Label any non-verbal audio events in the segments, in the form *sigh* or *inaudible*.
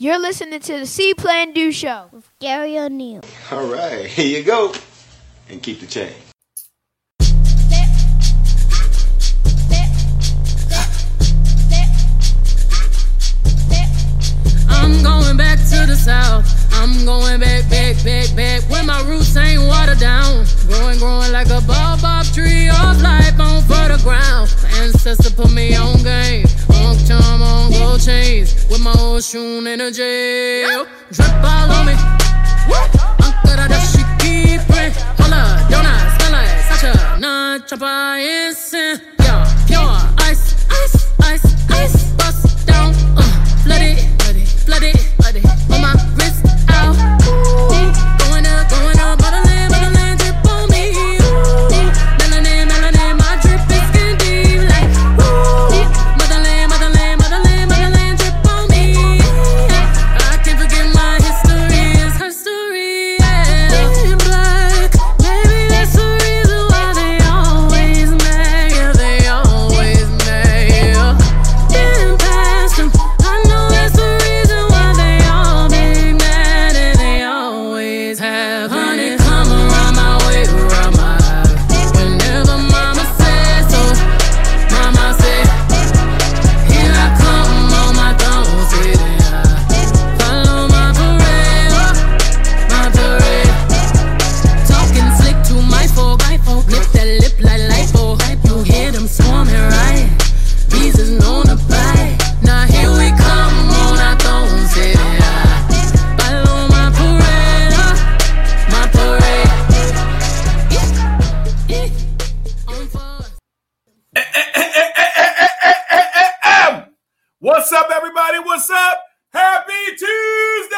You're listening to the C Plan Do Show with Garry O'Neal. All right, here you go. And keep the change. The south. I'm going back, back, back, back. Where my roots ain't watered down. Growing, growing like a baobab tree of life on fertile ground. My ancestor put me on game. On charm, on gold chains. With my old shoe energy. Drip all on me. Uncle, that she keep praying. Holla, smell like such a non-chopper instant. Yeah, What's up, everybody? What's up? Happy Tuesday!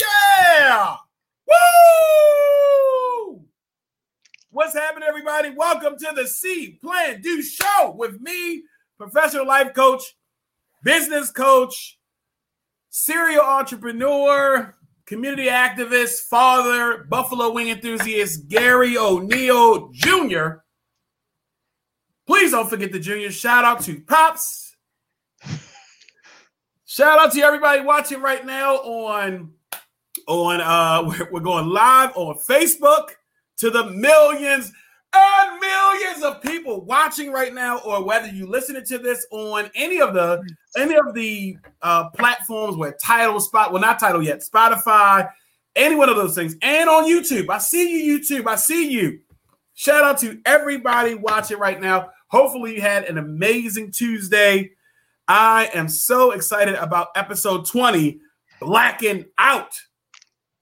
Yeah! Woo! What's happening, everybody? Welcome to the C Plan Do Show with me, professional life coach, business coach, serial entrepreneur, community activist, father, buffalo wing enthusiast, Garry O'Neal Jr. Please don't forget the junior. Shout out to Pops. Shout out to everybody watching right now on on uh *laughs* we're, we're going live on Facebook to the millions and millions of people watching right now or whether you listening to this on any of the any of the uh platforms where title spot well not title yet Spotify any one of those things and on YouTube I see you YouTube I see you shout out to everybody watching right now hopefully you had an amazing Tuesday I am so excited about episode 20 blacking out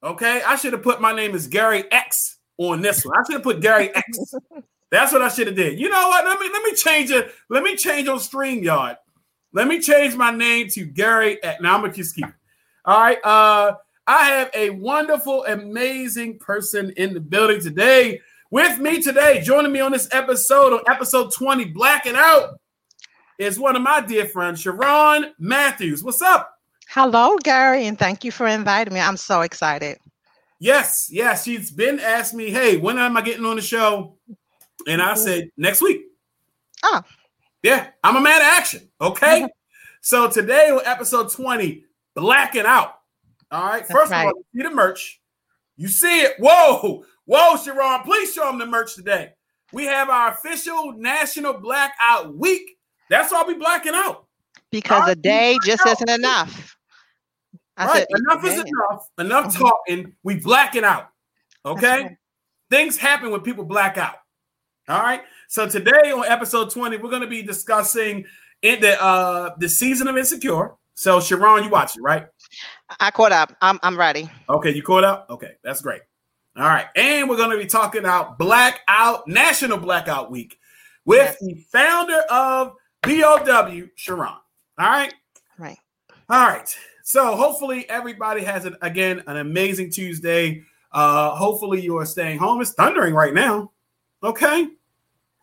okay I should have put my name is Garry X on this one I should have put Garry X *laughs* that's what I should have did. You know what? Let me let me change it. Let me change on StreamYard. Let me change my name to Garry. At, now I'm gonna just keep it. All right. Uh, I have a wonderful, amazing person in the building today. With me today, joining me on this episode, on episode 20, Blacking Out, is one of my dear friends, Sheron Matthews. What's up? Hello, Garry, and thank you for inviting me. I'm so excited. Yes, yes. She's been asking me, hey, when am I getting on the show? And I said, next week. Oh. Yeah, I'm a man of action. Okay. *laughs* so today on episode 20, blacking out. All right. First right. of all, you see the merch. You see it. Whoa, whoa, Sheron. Please show them the merch today. We have our official National Blackout Week. That's why we blacking out. Because Our a day just blackout. isn't enough. I right. said, enough is "Man." enough. Enough Mhm. talking. We blacking out. Okay. right. Things happen when people black out. All right. So today on episode 20, we're going to be discussing in the uh the season of Insecure. So Sheron, you watch it, right? I caught up. I'm, I'm ready. Okay, you caught up? Okay, that's great. All right. And we're going to be talking about Blackout, National Blackout Week with Yes. the founder of BOW, Sheron. All right. Right. All right. So hopefully everybody has an again an amazing Tuesday. Uh hopefully you are staying home. It's thundering right now. Okay.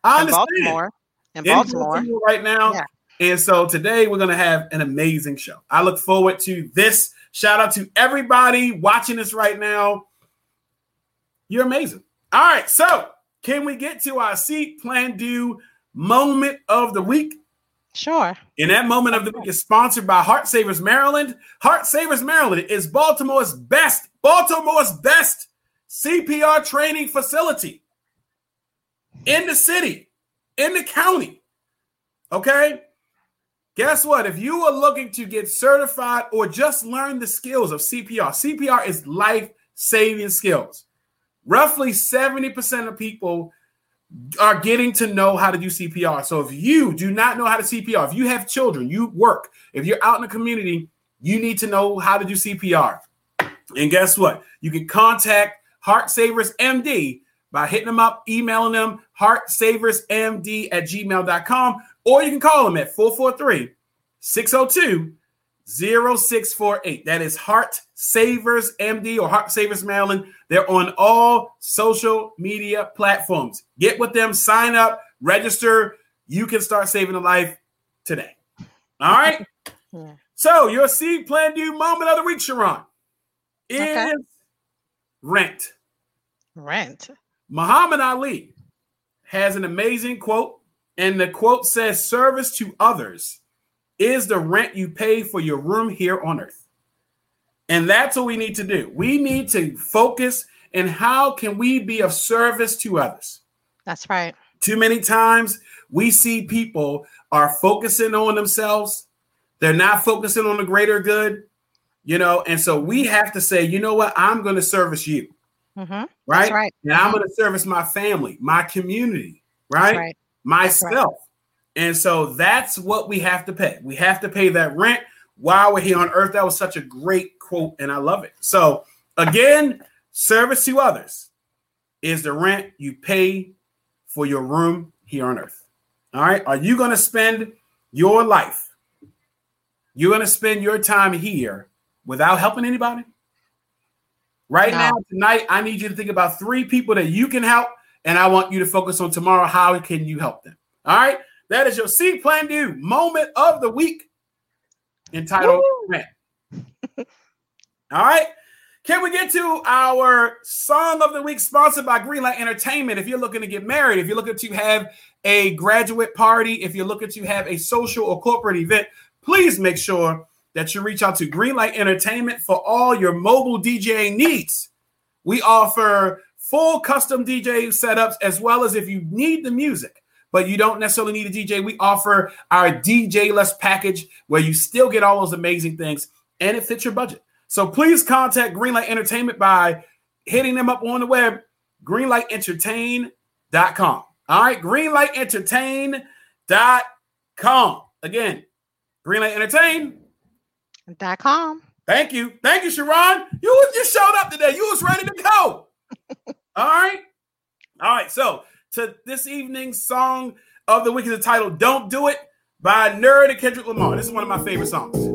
I In understand. Baltimore. In In Baltimore. Baltimore right now. Yeah. And so today we're going to have an amazing show. I look forward to this. Shout out to everybody watching this right now. You're amazing. All right. So, can we get to our C Plan Do moment of the week? Sure. And that moment of the week is sponsored by Heart Savers Maryland. Heart Savers Maryland is Baltimore's best, Baltimore's best CPR training facility in the city, in the county. Okay? Guess what? If you are looking to get certified or just learn the skills of CPR, CPR is life saving skills. Roughly 70% of people are getting to know how to do CPR. So if you do not know how to CPR, if you have children, you work, if you're out in the community, you need to know how to do CPR. And guess what? You can contact Heart Savers MD by hitting them up, emailing them, heartsaversmd at gmail.com, or you can call them at 443 602 0648. That is Heart Savers MD or Heart Savers Maryland. They're on all social media platforms. Get with them, sign up, register. You can start saving a life today. All right. Yeah. So your C Plan Do moment of the week, Sheron, is Okay. rent. Rent. Muhammad Ali has an amazing quote, and the quote says, Service to others is the rent you pay for your room here on earth. And that's what we need to do. We need to focus and how can we be of service to others? That's right. Too many times we see people are focusing on themselves. They're not focusing on the greater good, you know, and so we have to say, you know what, I'm going to service you Mm-hmm. right? That's right. And I'm going to service my family, my community, right? Right. Myself. And so that's what we have to pay. We have to pay that rent while we're here on earth. That was such a great quote, and I love it. So, again, service to others is the rent you pay for your room here on earth. All right. Are you going to spend your life? You're going to spend your time here without helping anybody? Right No. now, tonight, I need you to think about three people that you can help, and I want you to focus on tomorrow. How can you help them? All right. That is your C Plan Do moment of the week entitled! *laughs* All right. Can we get to our song of the week sponsored by Greenlight Entertainment? If you're looking to get married, if you're looking to have a graduate party, if you're looking to have a social or corporate event, please make sure that you reach out to Greenlight Entertainment for all your mobile DJ needs. We offer full custom DJ setups as well as if you need the music, but you don't necessarily need a DJ, we offer our DJ less package where you still get all those amazing things and it fits your budget. So please contact Greenlight Entertainment by hitting them up on the web, greenlightentertain.com. All right, greenlightentertain.com. Again, Greenlight Entertain. Dot com. Thank you. Thank you, Sheron. You just showed up today. You was ready to go. *laughs* All right. All right. So to this evening's song of the week is entitled Don't Do It by Nerd and Kendrick Lamar. This is one of my favorite songs.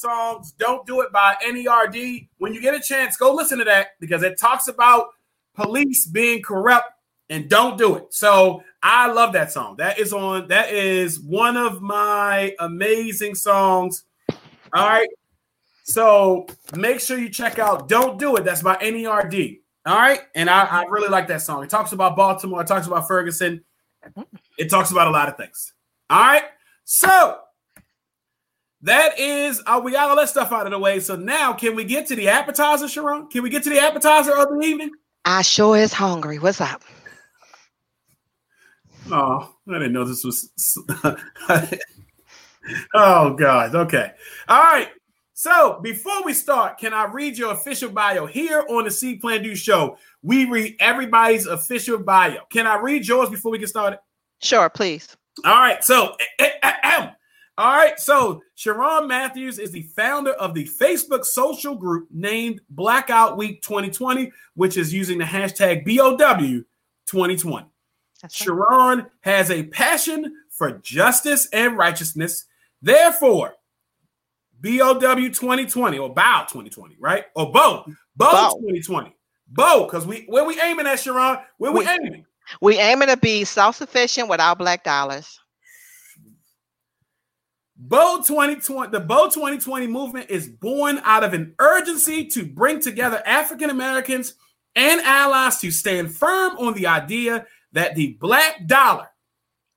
Songs. Don't Do It by NERD. When you get a chance, go listen to that because it talks about police being corrupt and don't do it. So I love that song. That is on, that is one of my amazing songs. All right. So make sure you check out Don't Do It. That's by NERD. All right. And I, I really like that song. It talks about Baltimore, it talks about Ferguson, it talks about a lot of things. All right. So that is, uh, we got all that stuff out of the way. So now, can we get to the appetizer, Sheron? Can we get to the appetizer of the evening? I sure is hungry. What's up? Oh, I didn't know this was. *laughs* oh, God. Okay. All right. So before we start, can I read your official bio here on the C Plan Do show? We read everybody's official bio. Can I read yours before we get started? Sure, please. All right. So, eh, eh, ahem. All right. So, Sheron Matthews is the founder of the Facebook social group named Blackout Week 2020, which is using the hashtag BOW 2020. That's right. Sheron has a passion for justice and righteousness. Therefore, BOW 2020 or BOW 2020, right? Or BOW, BOW Bow. 2020. BOW, because we where we aiming at, Sheron? Where we We- aiming? We aiming to be self-sufficient with our black dollars. BOW 2020, the BOW 2020 movement is born out of an urgency to bring together African Americans and allies to stand firm on the idea that the black dollar,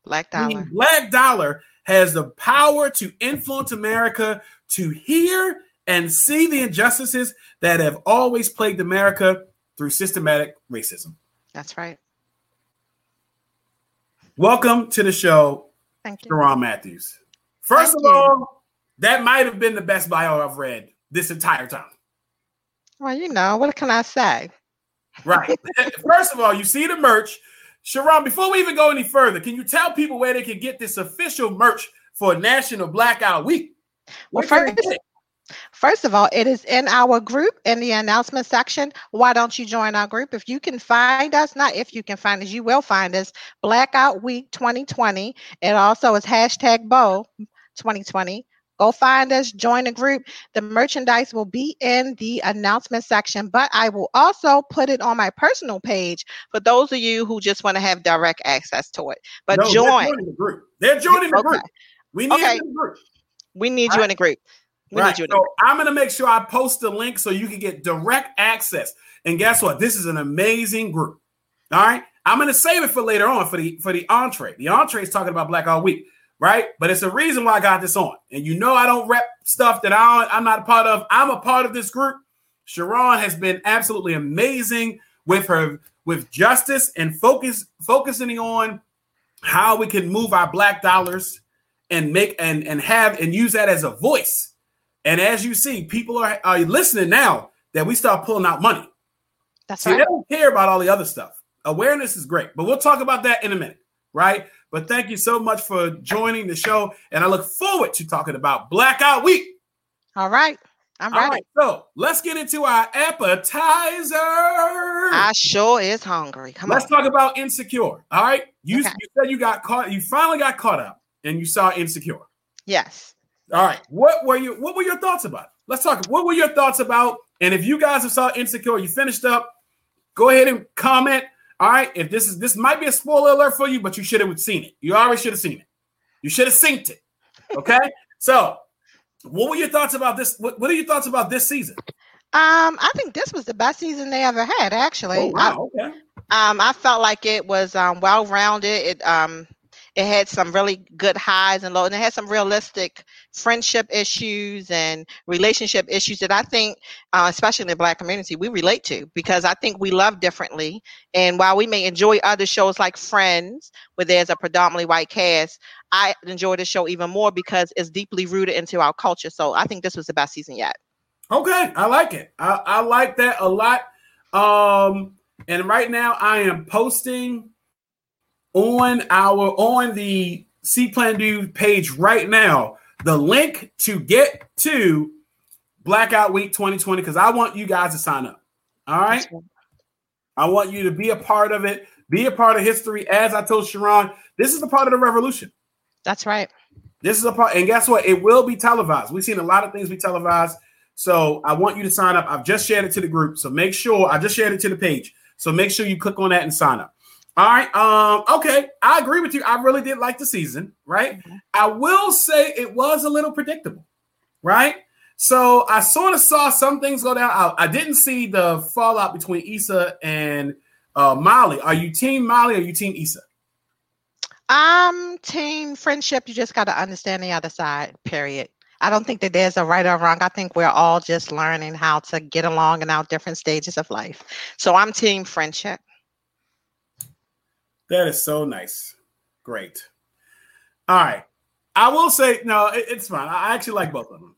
Black dollar. black dollar has the power to influence America to hear and see the injustices that have always plagued America through systematic racism. That's right. Welcome to the show, Thank you. Sheron Matthews. First Thank of you. all, that might have been the best bio I've read this entire time. Well, you know, what can I say? Right. *laughs* *laughs* First of all, you see the merch. Sheron, before we even go any further, can you tell people where they can get this official merch for National Blackout Week? Where Well, first- First of all, it is in our group in the announcement section. Why don't you join our group? If you can find us, not if you can find us, you will find us. Blackout Week 2020. It also is hashtag BOW 2020. Go find us, join the group. The merchandise will be in the announcement section, but I will also put it on my personal page for those of you who just want to have direct access to it. But No, join. the group. They're joining the Okay. group. We need Okay. the group. We need you Right. in the group. We Right. need you in the So group. I'm gonna make sure I post the link so you can get direct access. And guess what? This is an amazing group. All right. I'm gonna save it for later on for the for the entree. The entree is talking about Blackout Week, right? But it's a reason why I got this on. And you know I don't rep stuff that I don't, I'm not a part of. I'm a part of this group. Sheron has been absolutely amazing with her with justice and focus focusing on how we can move our black dollars and make and and have and use that as a voice. And as you see, people are, are listening now that we start pulling out money. That's See, they don't care about all the other stuff. Awareness is great, but we'll talk about that in a minute, right? But thank you so much for joining the show, and I look forward to talking about Blackout Week. All right. I'm ready. right, so let's get into our appetizer. I sure is hungry. Come let's on. talk about Insecure. All right, you, Okay. you said you got caught. You finally got caught up, and you saw Insecure. Yes. All right. What were you what were your thoughts about? it? Let's talk. What were your thoughts about? And if you guys have saw Insecure, you finished up, go ahead and comment. All right. If this is this might be a spoiler alert for you, but you should have seen it. You already should have seen it. You should have synced it. Okay. *laughs* so what were your thoughts about this? What, what are your thoughts about this season? Um, I think this was the best season they ever had, actually. Oh, wow. Okay. I, um, I felt like it was um well rounded. It um it had some really good highs and lows, and it had some realistic friendship issues and relationship issues that I think, uh, especially in the Black community, we relate to because I think we love differently. And while we may enjoy other shows like Friends, where there's a predominantly white cast, I enjoy this show even more because it's deeply rooted into our culture. So I think this was the best season yet. Okay, I like it. I, I like that a lot. Um, and right now I am posting on our on the C Plan Do page right now the link to get to Blackout Week 2020 because I want you guys to sign up. All right. I want you to be a part of it, be a part of history. As I told Sheron, this is the part of the revolution. That's right. This is a part, and guess what? It will be televised. We've seen a lot of things be televised. So I want you to sign up. I've just shared it to the group. So make sure I just shared it to the page. So make sure you click on that and sign up. All right. Um, okay. I agree with you. I really did like the season, right? I will say it was a little predictable, right? So I sort of saw some things go down. I, I didn't see the fallout between Issa and uh, Molly. Are you team Molly or are you team Issa? Um, team friendship, you just got to understand the other side, period. I don't think that there's a right or wrong. I think we're all just learning how to get along in our different stages of life. So I'm team friendship. That is so nice. Great. All right. I will say no, it- it's fine. I actually like both of them.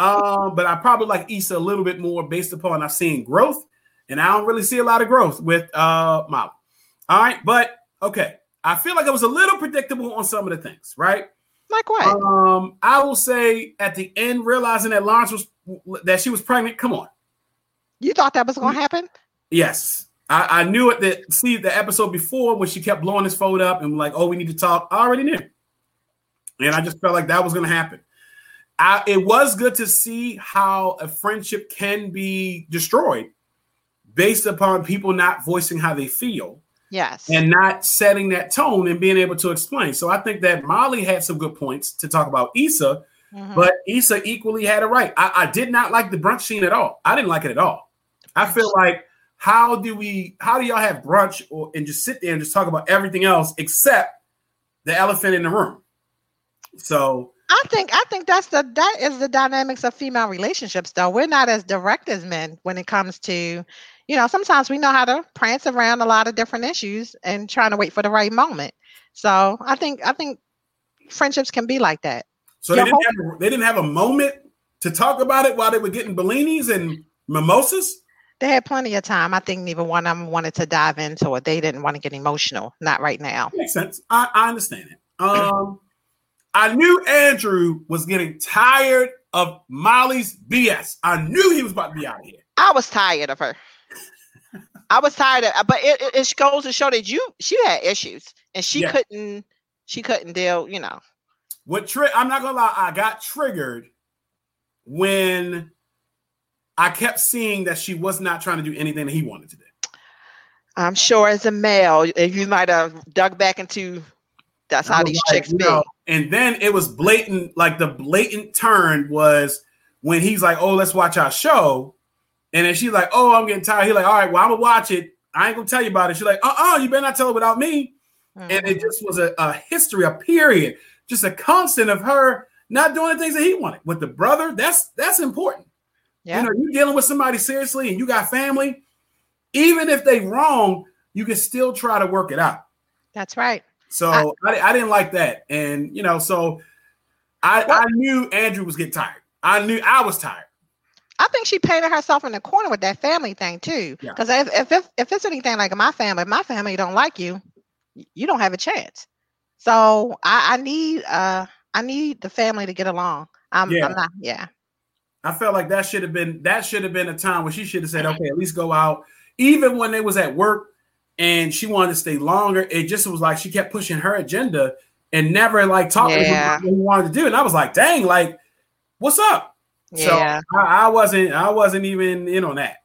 Um, but I probably like Issa a little bit more based upon I've seen growth, and I don't really see a lot of growth with uh Molly. All right, but okay. I feel like it was a little predictable on some of the things, right? Like what? Um, I will say at the end, realizing that Lawrence was that she was pregnant. Come on, you thought that was going to happen? Yes. I, I knew it that see the episode before when she kept blowing his phone up and like, oh, we need to talk. I already knew. And I just felt like that was gonna happen. I, it was good to see how a friendship can be destroyed based upon people not voicing how they feel Yes. and not setting that tone and being able to explain. So I think that Molly had some good points to talk about Issa, Mhm. but Issa equally had it right. I, I did not like the brunch scene at all. I didn't like it at all. I feel like how do we how do y'all have brunch or and just sit there and just talk about everything else except the elephant in the room? So I think I think that's the that is the dynamics of female relationships though. We're not as direct as men when it comes to, you know, sometimes we know how to prance around a lot of different issues and trying to wait for the right moment. So I think I think friendships can be like that. so they didn't have, they didn't have a moment to talk about it while they were getting Bellinis and mimosas. They had plenty of time. I think neither one of them wanted to dive into it. They didn't want to get emotional. Not right now. Makes sense. I, I understand it. Um, I knew Andrew was getting tired of Molly's BS. I knew he was about to be out of here. I was tired of her. I was tired of, but it, it, it goes to show that you she had issues and she Yeah. couldn't she couldn't deal. You know, What tri- I'm not gonna lie, I got triggered when I kept seeing that she was not trying to do anything that he wanted to do. I'm sure as a male, you might have dug back into that's how these like, chicks be. know, and then it was blatant, like the blatant turn was when he's like, Oh, let's watch our show. And then she's like, Oh, I'm getting tired. He's like, All right, well, I'm gonna watch it. I ain't gonna tell you about it. She's like, Uh-uh, you better not tell it without me. And Mm-hmm. it just was a, a history, a period, just a constant of her not doing the things that he wanted. With the brother, that's that's important. Yeah. You know, you're dealing with somebody seriously and you got family, even if they wrong, you can still try to work it out. That's right. So I- I, I didn't like that. And you know, so I, I knew Andrew was getting tired. I knew I was tired. I think she painted herself in the corner with that family thing too. Yeah. Because if, if if if it's anything like my family, my family don't like you, you don't have a chance. So I, I need uh I need the family to get along. I'm, Yeah. I'm not yeah. I felt like that should have been that should have been a time where she should have said, okay, at least go out. Even when they was at work and she wanted to stay longer, it just was like she kept pushing her agenda and never like talking Yeah. about what he wanted to do. And I was like, dang, like, what's up? Yeah. So I, I wasn't I wasn't even in on that.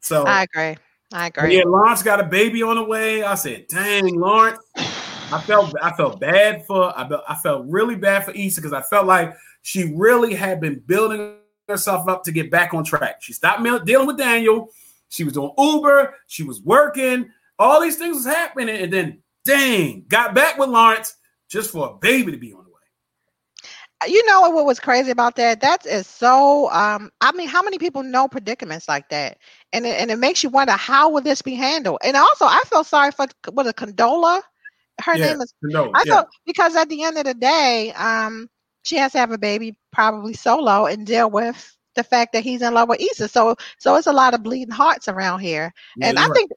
So I agree. I agree. Yeah, Lawrence got a baby on the way. I said, "Dang, Lawrence." I felt I felt bad for I, felt- I felt really bad for Issa because I felt like she really had been building herself up to get back on track. She stopped dealing with Daniel. She was doing Uber. She was working. All these things was happening, and then dang, got back with Lawrence just for a baby to be on the way. you know what was crazy about that that is so um i mean how many people know predicaments like that and it, and it makes you wonder how will this be handled and also i feel sorry for what a condola her Yeah, name is No, i yeah. felt because at the end of the day um she has to have a baby probably solo and deal with the fact that he's in love with Issa. So so it's a lot of bleeding hearts around here. Yeah, and I right. think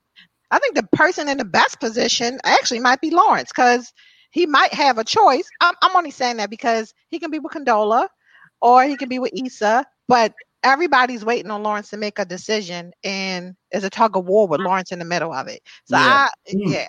I think the person in the best position actually might be Lawrence because he might have a choice. I'm, I'm only saying that because he can be with Condola or he can be with Issa, but everybody's waiting on Lawrence to make a decision and there's a tug of war with Lawrence in the middle of it. So Yeah. I Mm. yeah.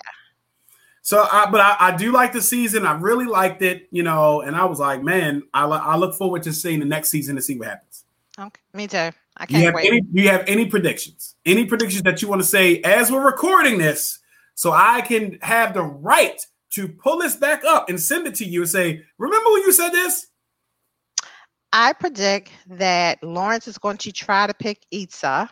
So, I, but I, I do like the season. I really liked it, you know, and I was like, man, I, I look forward to seeing the next season to see what happens. Okay, me too. I can't have wait. any? Do you have any predictions? Any predictions that you want to say as we're recording this, so I can have the right to pull this back up and send it to you and say, "Remember when you said this?" I predict that Lawrence is going to try to pick Issa,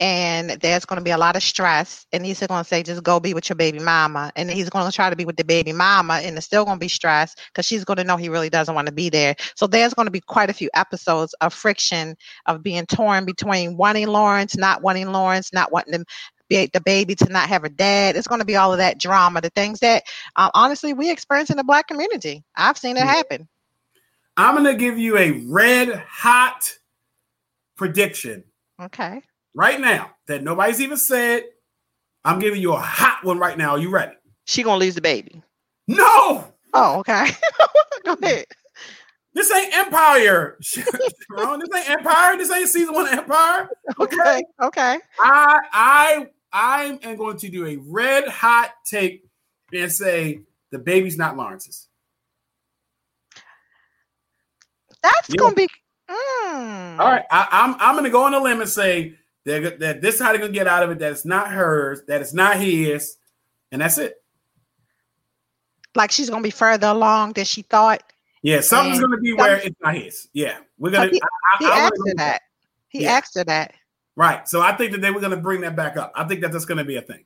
and there's going to be a lot of stress. And he's going to say, "Just go be with your baby mama," and he's going to try to be with the baby mama, and it's still going to be stress because she's going to know he really doesn't want to be there. So there's going to be quite a few episodes of friction of being torn between wanting Lawrence, not wanting Lawrence, not wanting them. The baby to not have a dad. It's going to be all of that drama, the things that um, honestly we experience in the black community. I've seen it happen. I'm going to give you a red hot prediction Okay. Right now that nobody's even said. I'm giving you a hot one right now. Are you ready? She gonna lose the baby. No, Oh, okay. *laughs* Go ahead. this ain't Empire. *laughs* Sheron. this ain't Empire. This ain't season one of Empire. Okay. Okay. I I I am going to do a red hot take and say the baby's not Lawrence's. That's Yeah. gonna be. Mm. All right, I, I'm I'm to go on a limb and say that, that this is how they're going to get out of it. That it's not hers. That it's not his, and that's it. Like she's gonna be further along than she thought. Yeah, something's And going to be where it's not his. Yeah, we're gonna. He- I, He I, asked gonna her that. He Yeah. asked her that. Right. So I think that they were going to bring that back up. I think that that's going to be a thing.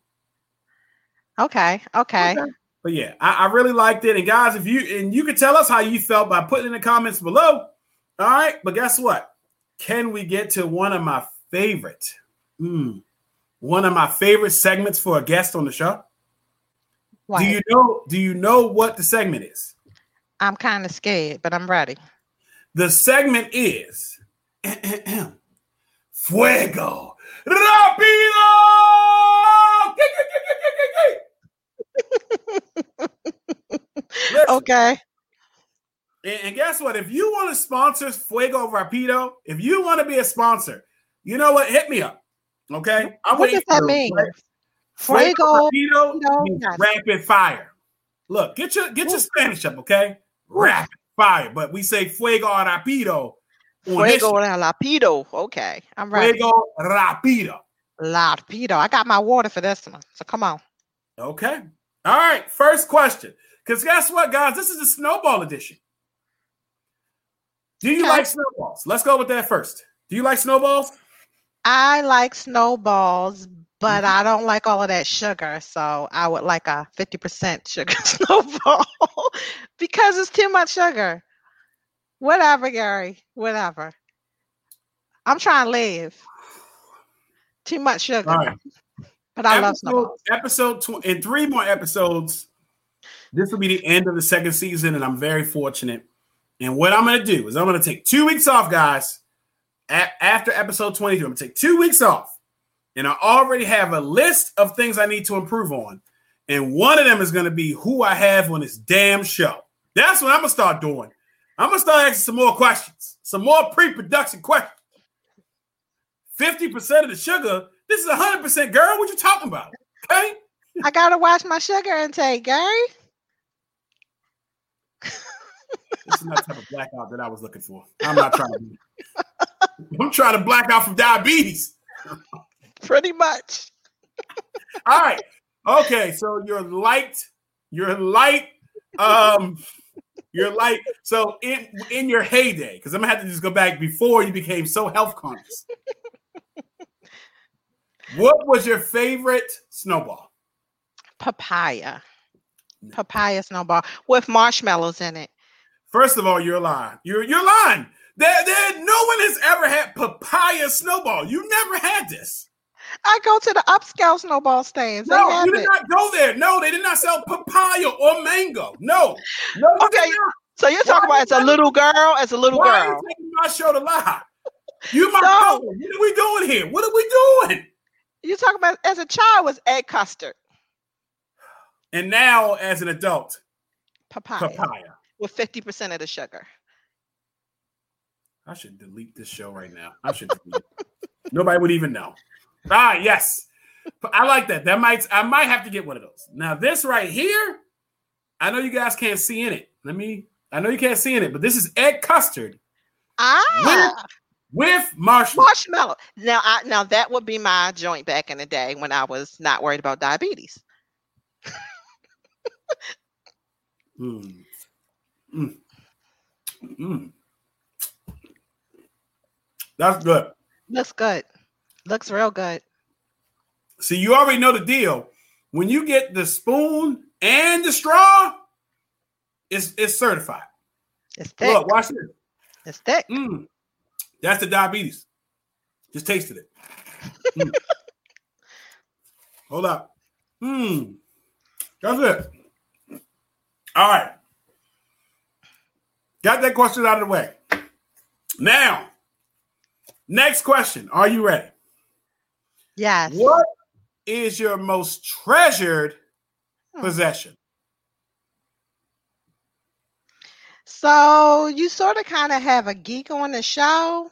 Okay. Okay. But yeah, I, I really liked it. And guys, if you and you can tell us how you felt by putting in the comments below. All right, but guess what? Can we get to one of my favorite, mm, one of my favorite segments for a guest on the show? What? Do you know? Do you know what the segment is? I'm kind of scared, but I'm ready. The segment is *clears throat* Fuego Rapido. *laughs* Listen, Okay. And, and guess what? If you want to sponsor Fuego Rapido, if you want to be a sponsor, you know what? Hit me up. Okay. I'm What does that mean? Fuego Fuego. Rapido Rapido, rapid fire. Look, get your get your Spanish up, okay? Rapid fire, but we say Fuego Rapido. Fuego shit. Lapido. Okay. I'm ready. Fuego Rapido. Lapido. I got my water for this one. So come on. Okay. All right. First question. Because guess what, guys? This is the snowball edition. Do you Okay. like snowballs? Let's go with that first. Do you like snowballs? I like snowballs, but mm-hmm. I don't like all of that sugar. So I would like a 50% sugar *laughs* snowball *laughs* because it's too much sugar. Whatever, Garry. Whatever. I'm trying to live. Too much sugar. Right. But I love episode, snowballs. episode tw- in three more episodes. This will be the end of the second season, and I'm very fortunate. And what I'm going to do is I'm going to take two weeks off, guys. A- after episode 22, I'm going to take two weeks off, and I already have a list of things I need to improve on. And one of them is going to be who I have on this damn show. That's what I'm going to start doing. I'm going to start asking some more questions, some more pre-production questions. 50% of the sugar. This is 100% girl. What you talking about? Okay. I gotta watch my sugar intake, Garry. This is not the type of blackout that I was looking for. I'm not trying to be. *laughs* *laughs* I'm trying to black out from diabetes. Pretty much. *laughs* All right. Okay. So you're light. You're light. Um, you're light. So in in your heyday, because I'm gonna have to just go back before you became so health conscious. What was your favorite snowball? Papaya. Papaya snowball with marshmallows in it. First of all, you're lying. You're you're lying. There, there, no one has ever had papaya snowball. You never had this. I go to the upscale snowball stands. No, you did it. not go there. No, they did not sell papaya or mango. No, no. Okay. So you're talking Why about as a little girl, as a little Why are girl. you taking my show to lie? You my *laughs* No. cousin. What are we doing here? What are we doing? You're talking about as a child was egg custard, And now, as an adult, papaya, papaya. with 50% of the sugar. I should delete this show right now. I should. Nobody would even know. Ah, yes. But I like that. That might I might have to get one of those. Now this right here, I know you guys can't see in it. Let me. I know you can't see in it, but this is egg custard Ah, with marshmallow. marshmallow. Now, I now that would be my joint back in the day when I was not worried about diabetes. Mm. Mm. Mm. That's good. Looks good. Looks real good. See, you already know the deal. When you get the spoon and the straw, it's it's certified. It's thick. Look, watch this. It's thick. Mm. That's the diabetes. Just tasted it. Mm. *laughs* Hold up. Hmm. That's it. All right. Got that question out of the way. Now, next question. Are you ready? Yes. What is your most treasured Hmm. possession? So you sort of kind of have a geek on the show.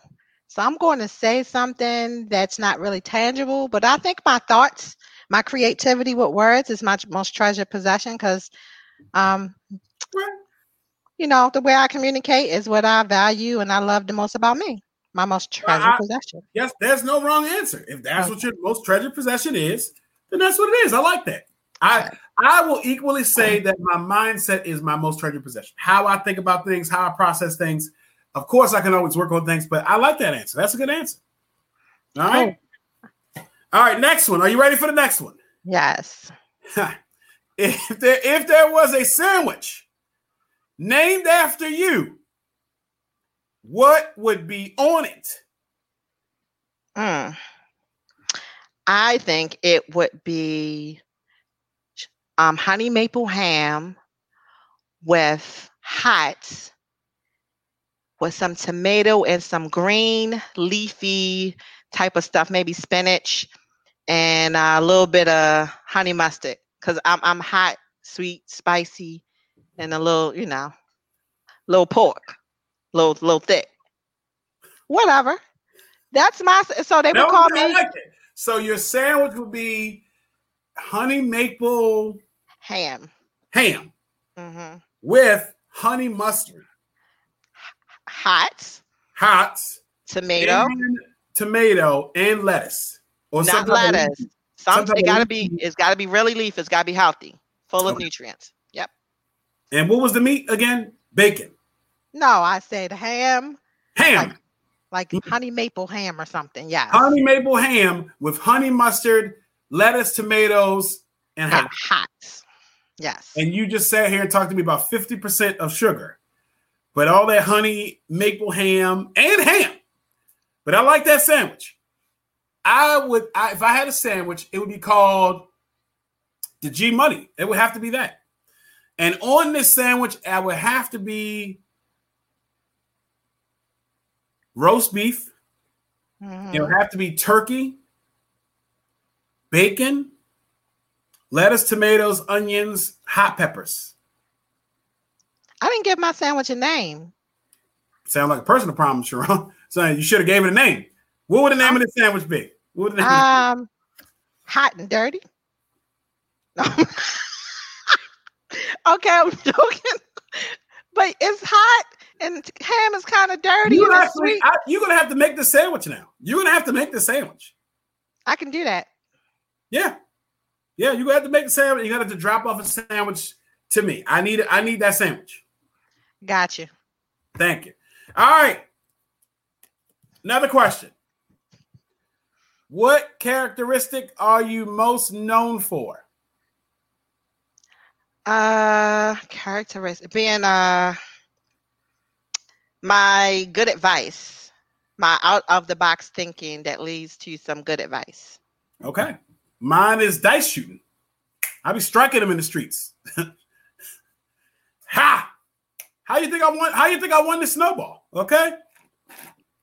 So I'm going to say something that's not really tangible, but I think my thoughts, my creativity with words is my most treasured possession because, um, you know, the way I communicate is what I value and I love the most about me. My most treasured I- possession. Yes, there's no wrong answer. If that's what your most treasured possession is, then that's what it is. I like that. I I will equally say that my mindset is my most treasured possession. How I think about things, how I process things. Of course, I can always work on things, but I like that answer. That's a good answer. All right. All right, next one. Are you ready for the next one? Yes. *laughs* if there if there was a sandwich named after you, what would be on it? Mm. I think it would be um, honey maple ham with hot with some tomato and some green leafy type of stuff, maybe spinach and a little bit of honey mustard because I'm I'm hot, sweet, spicy, and a little, you know, little pork, little little thick. Whatever. That's my so they would call me like. So your sandwich would be honey maple ham. ham hmm with honey mustard, Hot hot tomato, and tomato, and lettuce. Or not some of lettuce. leafy- Some some it gotta be it's gotta be really leaf. It's gotta be healthy, full of Okay. nutrients. Yep. And what was the meat again? Bacon, No, I said ham, ham, like Mm. honey maple ham or something. Yeah. honey maple ham with honey mustard, lettuce, tomatoes, and And hot. hot. Yes. And you just sat here and talked to me about 50% of sugar, but all that honey, maple ham, and ham. But I like that sandwich. I would, I, if I had a sandwich, it would be called the G Money. It would have to be that. And on this sandwich, I would have to be roast beef. Mhm. It would have to be turkey, bacon, lettuce, tomatoes, onions, hot peppers. I didn't give my sandwich a name. Sound like a personal problem, Sheron. *laughs* So you should have gave it a name. What would the name of the sandwich be? What would the name? Um, hot and dirty. *laughs* Okay, I'm joking. But it's hot and ham is kind of dirty you and it's actually, sweet. I, you're gonna have to make the sandwich now. You're gonna have to make the sandwich. I can do that. Yeah, yeah. You're gonna have to make the sandwich. You're gonna have to drop off a sandwich to me. I need it. I need that sandwich. Got you. Thank you. All right. Another question. What characteristic are you most known for? Uh, characteristic being uh my good advice, my out of the box thinking that leads to some good advice. Okay. Mine is dice shooting. I be striking them in the streets. *laughs* ha! How you think I won? How you think I won the snowball? Okay.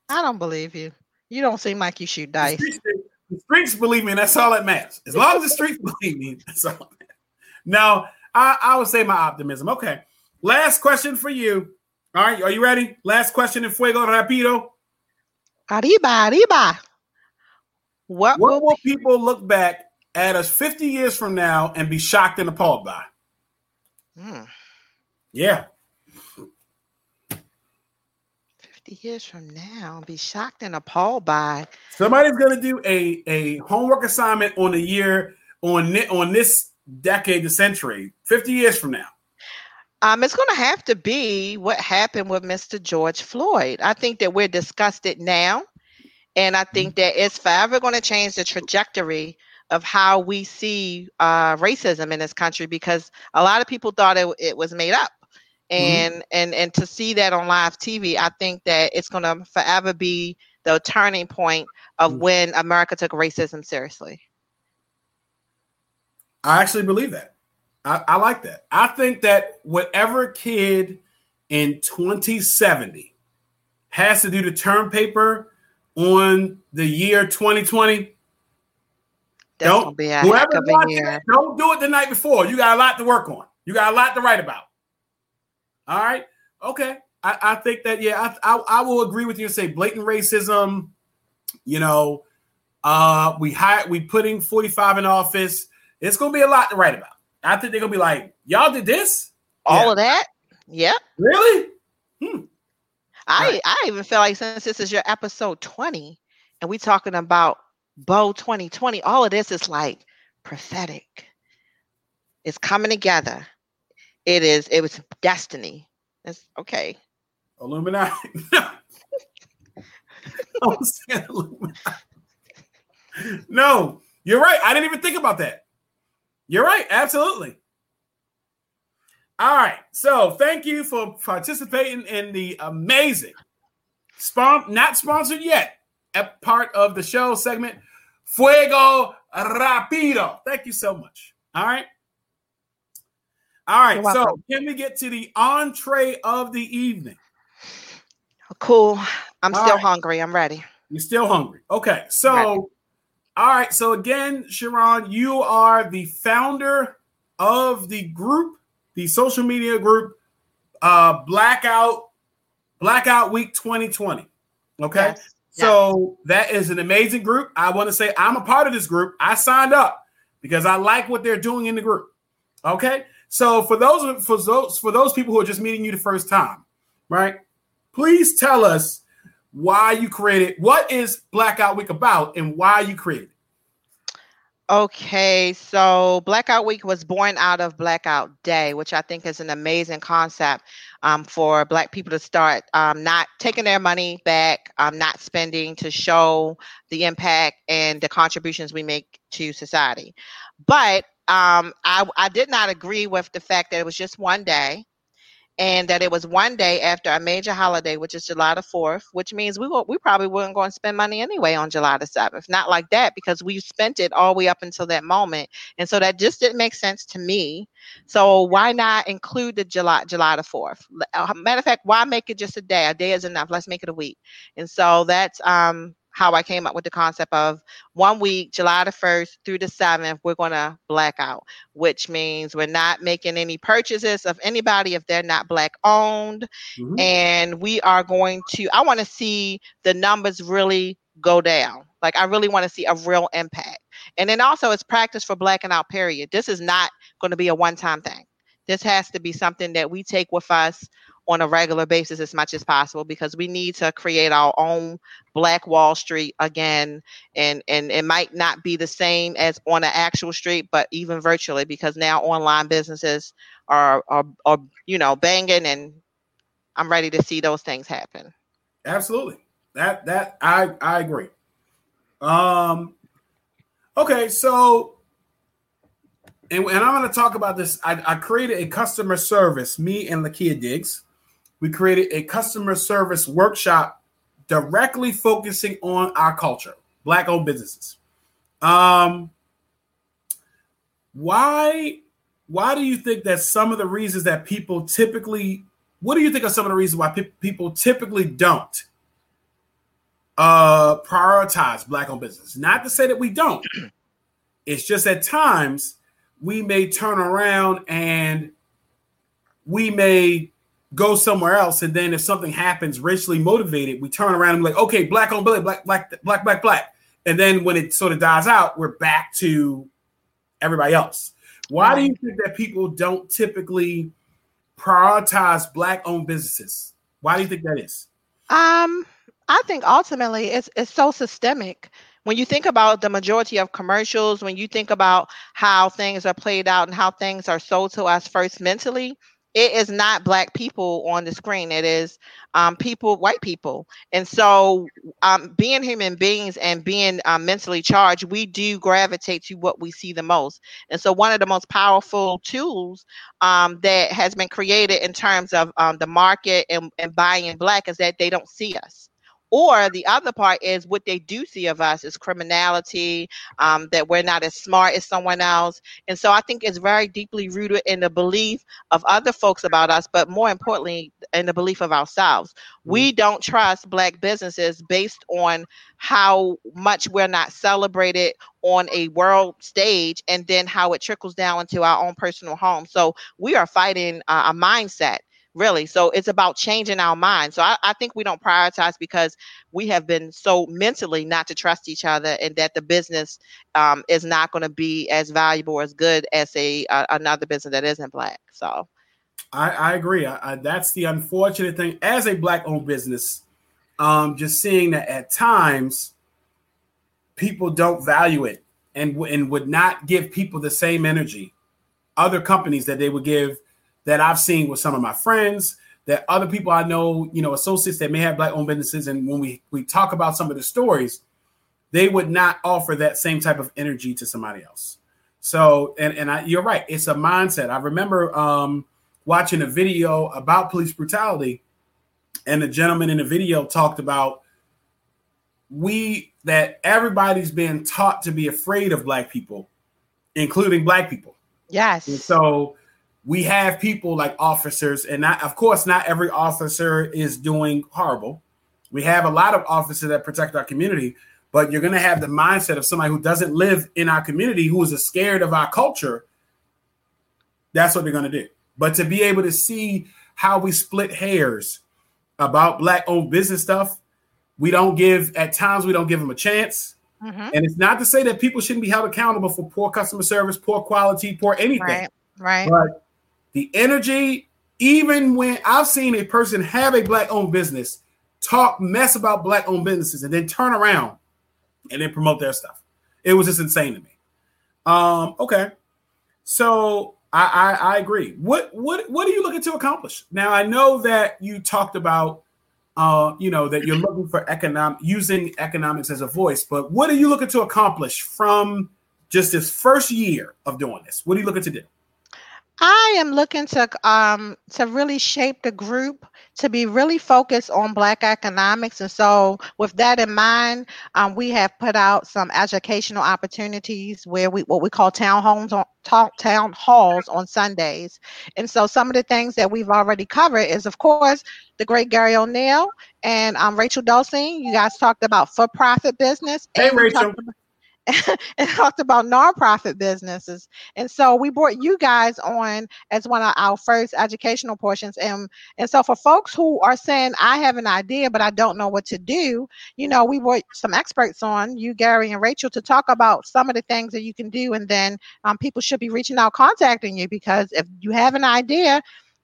I don't believe you. You don't seem like you shoot The dice. streets, the streets believe me, and that's all that matters. As long as the streets *laughs* believe me, that's all that matters. Now, I, I would say my optimism. Okay. Last question for you. All right. Are you ready? Last question in Fuego Rapido. Arriba, arriba. What, What will will people look back at us 50 years from now and be shocked and appalled by? Hmm. Yeah. 50 years from now, be shocked and appalled by. Somebody's gonna do a, a homework assignment on the year on on this decade, the century, 50 years from now. Um, it's going to have to be what happened with Mr. George Floyd. I think that we're disgusted now, and I think that it's forever going to change the trajectory of how we see uh, racism in this country because a lot of people thought it, it was made up. And and and to see that on live TV, I think that it's going to forever be the turning point of Mhm. when America took racism seriously. I actually believe that. I, I like that. I think that whatever kid in 2070 has to do the term paper on the year 2020, That's Don't- be a whoever of a watching year. it, don't do it the night before. You got a lot to work on. You got a lot to write about. All right. Okay. I, I think that yeah, I, I I will agree with you and say blatant racism. You know, uh, we hired we putting 45 in office. It's gonna be a lot to write about. I think they're gonna be like, y'all did this? All Yeah. of that. Yep. Really? Hmm. I Right. I even feel like since this is your episode 20 and we talking about BOW 2020, all of this is like prophetic. It's coming together. It is it was destiny. It's okay. Illuminati. *laughs* I'm saying Illuminati. No, you're right. I didn't even think about that. You're right. Absolutely. All right. So thank you for participating in the amazing, spon- not sponsored yet, part of the show segment, Fuego Rapido. Thank you so much. All right. All right. So can we get to the entree of the evening? Cool. I'm All still right. hungry. I'm ready. You're still hungry. Okay. So. All right. So, again, Sheron, you are the founder of the group, the social media group, uh, Blackout, Blackout Week 2020. Okay. Yes. So, that is an amazing group. I want to say I'm a part of this group. I signed up because I like what they're doing in the group. Okay. So, for those, for those, for those people who are just meeting you the first time, right? Please tell us why you created what is blackout week about and why you created Okay, so Blackout Week was born out of Blackout Day, which I think is an amazing concept um, for Black people to start um, not taking their money back, um, not spending to show the impact and the contributions we make to society. But um, I, I did not agree with the fact that it was just one day and that it was one day after a major holiday, which is July the 4th, which means we we probably weren't going to spend money anyway on July the 7th. Not like that because we spent it all the way up until that moment. And so that just didn't make sense to me. So why not include the July July the 4th? Uh, Matter of fact, why make it just a day? A day is enough. Let's make it a week. And so that's um how I came up with the concept of one week, July the 1st through the 7th, we're going to black out, which means we're not making any purchases of anybody if they're not black owned. Mhm. And we are going to, I want to see the numbers really go down. Like, I really want to see a real impact. And then also, it's practice for blacking out, period. This is not going to be a one time thing. This has to be something that we take with us on a regular basis as much as possible because we need to create our own black wall street again and and it might not be the same as on an actual street but even virtually because now online businesses are are, are you know banging and i'm ready to see those things happen Absolutely. That that I I agree. Um okay, so and, and I'm gonna talk about this. I, I created a customer service, me and Lakia Diggs. We created a customer service workshop directly focusing on our culture, black owned businesses. Um why why do you think that some of the reasons that people typically what do you think are some of the reasons why pe- people typically don't uh prioritize black owned business not to say that we don't *clears throat* it's just at times we may turn around and we may go somewhere else and then if something happens racially motivated we turn around and be like okay black on black black black black black black and then when it sort of dies out we're back to everybody else. Why do you think that people don't typically prioritize black owned businesses? Why do you think that is? Um, I think ultimately it's it's so systemic. When you think about the majority of commercials, when you think about how things are played out and how things are sold to us first mentally, it is not black people on the screen. It is um, people, white people. And so, um, being human beings and being um, mentally charged, we do gravitate to what we see the most. And so, one of the most powerful tools um, that has been created in terms of um, the market and, and buying black is that they don't see us or the other part is what they do see of us is criminality um, that we're not as smart as someone else. And so i think it's very deeply rooted in the belief of other folks about us but more importantly in the belief of ourselves. Mm-hmm. we don't trust black businesses based on how much we're not celebrated on a world stage and then how it trickles down into our own personal home. So we are fighting uh, a mindset really. So it's about changing our mind. So I, I, think we don't prioritize because we have been so mentally not to trust each other, and that the business um, is not going to be as valuable or as good as a uh, another business that isn't black. So I, I agree. I, that's the unfortunate thing as a black-owned business. Um, just seeing that at times people don't value it and and would not give people the same energy other companies that they would give that I've seen with some of my friends, that other people I know, you know, associates that may have black owned businesses. And when we, we talk about some of the stories, they would not offer that same type of energy to somebody else. So, and, and I, you're right. It's a mindset. I remember um, watching a video about police brutality and the gentleman in the video talked about we that everybody's been taught to be afraid of black people, including black people. Yes. And so we have people like officers, and not, of course, not every officer is doing horrible. We have a lot of officers that protect our community, but you're going to have the mindset of somebody who doesn't live in our community, who is scared of our culture. That's what they're going to do. But to be able to see how we split hairs about black owned business stuff, we don't give, at times, we don't give them a chance. Mm-hmm. And it's not to say that people shouldn't be held accountable for poor customer service, poor quality, poor anything. Right. Right. But the energy, even when I've seen a person have a black owned business talk mess about black owned businesses and then turn around and then promote their stuff. It was just insane to me. Um, okay. So I, I, I agree. What what what are you looking to accomplish? Now I know that you talked about uh, you know, that you're looking for economic using economics as a voice, but what are you looking to accomplish from just this first year of doing this? What are you looking to do? I am looking to um to really shape the group to be really focused on Black economics, and so with that in mind, um, we have put out some educational opportunities where we what we call town homes on talk town halls on Sundays, and so some of the things that we've already covered is of course the great Garry O'Neal and um, Rachel Dulcine. You guys talked about for-profit business. Hey, Rachel. About, *laughs* and talked about nonprofit businesses. And so we brought you guys on as one of our first educational portions. And, and so for folks who are saying, I have an idea, but I don't know what to do, you know, we brought some experts on, you, Garry, and Rachel, to talk about some of the things that you can do. And then um, people should be reaching out, contacting you, because if you have an idea,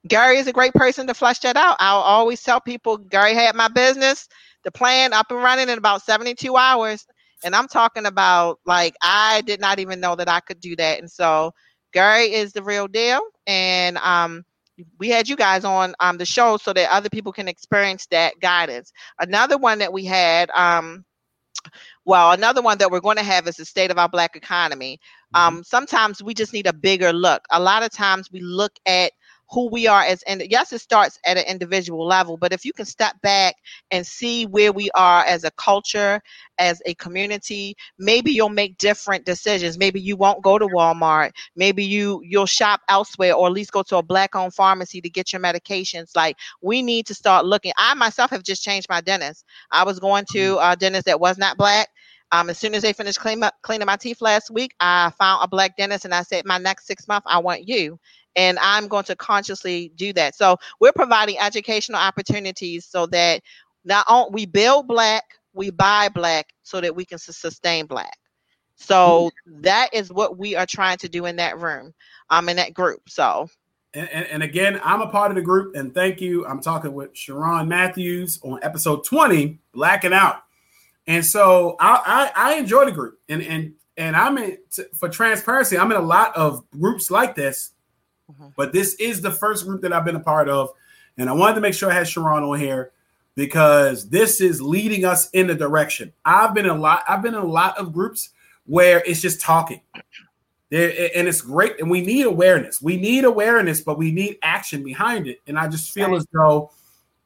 Garry is a great person to flesh that out. I'll always tell people Garry had my business, the plan up and running in about 72 hours. And I'm talking about like I did not even know that I could do that. And so Garry is the real deal. And um we had you guys on um the show so that other people can experience that guidance. Another one that we had um well, another one that we're going to have is the state of our black economy. Mm-hmm. Um, sometimes we just need a bigger look. A lot of times we look at who we are as and yes it starts at an individual level but if you can step back and see where we are as a culture as a community maybe you'll make different decisions. Maybe you won't go to walmart. Maybe you you'll shop elsewhere or at least go to a black owned pharmacy to get your medications. Like we need to start looking. I myself have just changed my dentist. I was going to mm-hmm. a dentist that was not black. Um, as soon as they finished clean up, cleaning my teeth last week, I found a black dentist and I said, my next six months, I want you and I'm going to consciously do that. So we're providing educational opportunities so that not only we build black, we buy black so that we can sustain black. So that is what we are trying to do in that room, um, in that group. So And, and, and again, I'm a part of the group, and thank you. I'm talking with Sheron Matthews on episode 20, Blacking Out. And so I, I, I enjoy the group, and and and I'm in for transparency. I'm in a lot of groups like this, Mhm. but this is the first group that I've been a part of, and I wanted to make sure I had Sheron on here because this is leading us in the direction. I've been in a lot. I've been in a lot of groups where it's just talking. There, and it's great, and we need awareness. We need awareness, but we need action behind it. And I just feel Right. as though,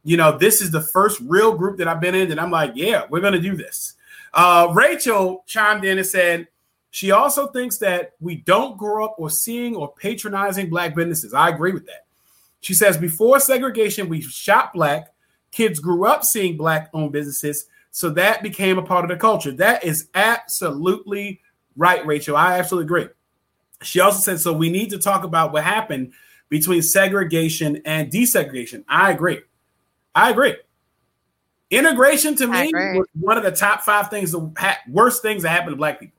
you know, this is the first real group that I've been in And I'm like, yeah, we're gonna do this. Uh, Rachel chimed in and said she also thinks that we don't grow up or seeing or patronizing black businesses. I agree with that. She says before segregation, we shop black. Kids grew up seeing black owned businesses, so that became a part of the culture. That is absolutely right, Rachel. I absolutely agree. She also said, so we need to talk about what happened between segregation and desegregation. I agree. I agree. Integration to I me agree. was one of the top five things, the worst things that happened to black people.